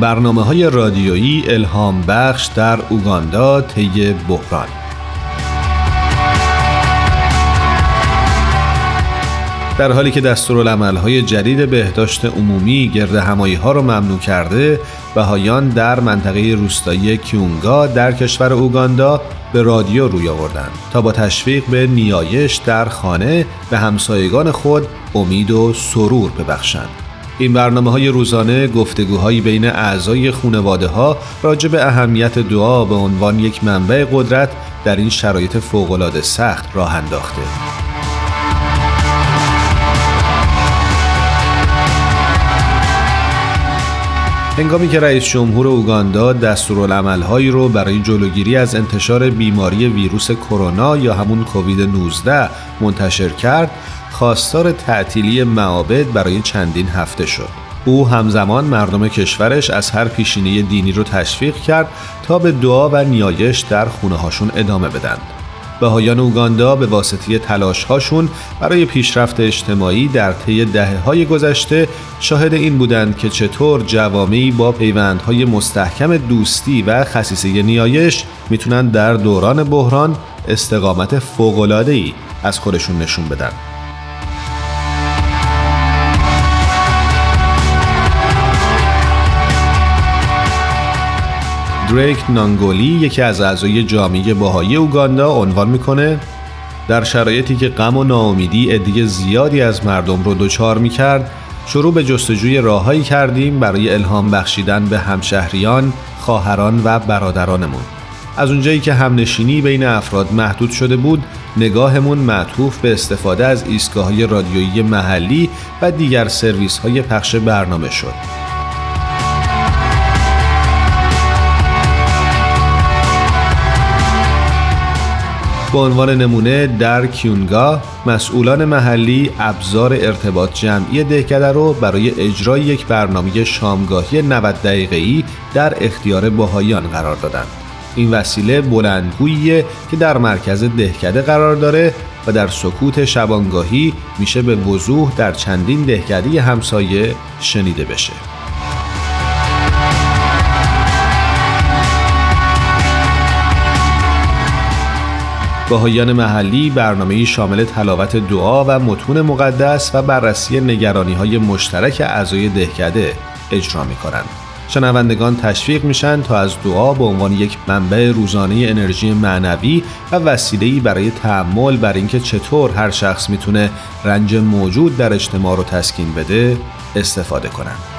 برنامه های رادیویی الهام بخش در اوگاندا طی بحران. در حالی که های جدید بهداشت عمومی گرد همایی ها را ممنوع کرده بهایان در منطقه روستایی کیونگا در کشور اوگاندا به رادیو روی آوردند تا با تشویق به نیایش در خانه به همسایگان خود امید و سرور ببخشند. این برنامه های روزانه گفتگوهایی بین اعضای خانواده ها راجع به اهمیت دعا به عنوان یک منبع قدرت در این شرایط فوقالعاده سخت راه انداخته. هنگامی که رئیس جمهور اوگاندا دستورالعملهایی رو برای جلوگیری از انتشار بیماری ویروس کرونا یا همون کووید 19 منتشر کرد، خواستار تعطیلی معابد برای چندین هفته شد. او همزمان مردم کشورش از هر پیشینه دینی رو تشویق کرد تا به دعا و نیایش در خونه هاشون ادامه بدن. بهایان اوگاندا به واسطه تلاش هاشون برای پیشرفت اجتماعی در طی دهه های گذشته شاهد این بودند که چطور جوامعی با پیوندهای مستحکم دوستی و خصیصه نیایش می‌تونن در دوران بحران استقامت فوق‌العاده‌ای از خودشون نشون بدن. دریک نانگولی یکی از اعضای جامعه باهایی اوگاندا عنوان می‌کنه در شرایطی که غم و ناامیدی عده زیادی از مردم رو دچار می‌کرد شروع به جستجوی راههایی کردیم برای الهام بخشیدن به همشهریان، خواهران و برادرانمون. از اونجایی که همنشینی بین افراد محدود شده بود، نگاهمون معطوف به استفاده از ایستگاه رادیویی محلی و دیگر سرویس های پخش برنامه شد. به عنوان نمونه در کیونگا مسئولان محلی ابزار ارتباط جمعی دهکده رو برای اجرای یک برنامه شامگاهی 90 دقیقه‌ای در اختیار باهایان قرار دادند. این وسیله بلندگوییه که در مرکز دهکده قرار داره و در سکوت شبانگاهی میشه به وضوح در چندین دهکده همسایه شنیده بشه. باهایان محلی برنامه شامل تلاوت دعا و متون مقدس و بررسی نگرانی های مشترک اعضای دهکده اجرا می کنند. شنوندگان تشویق میشن تا از دعا به عنوان یک منبع روزانه انرژی معنوی و وسیله‌ای برای تعمل بر اینکه چطور هر شخص می‌تونه رنج موجود در اجتماع رو تسکین بده استفاده کنند.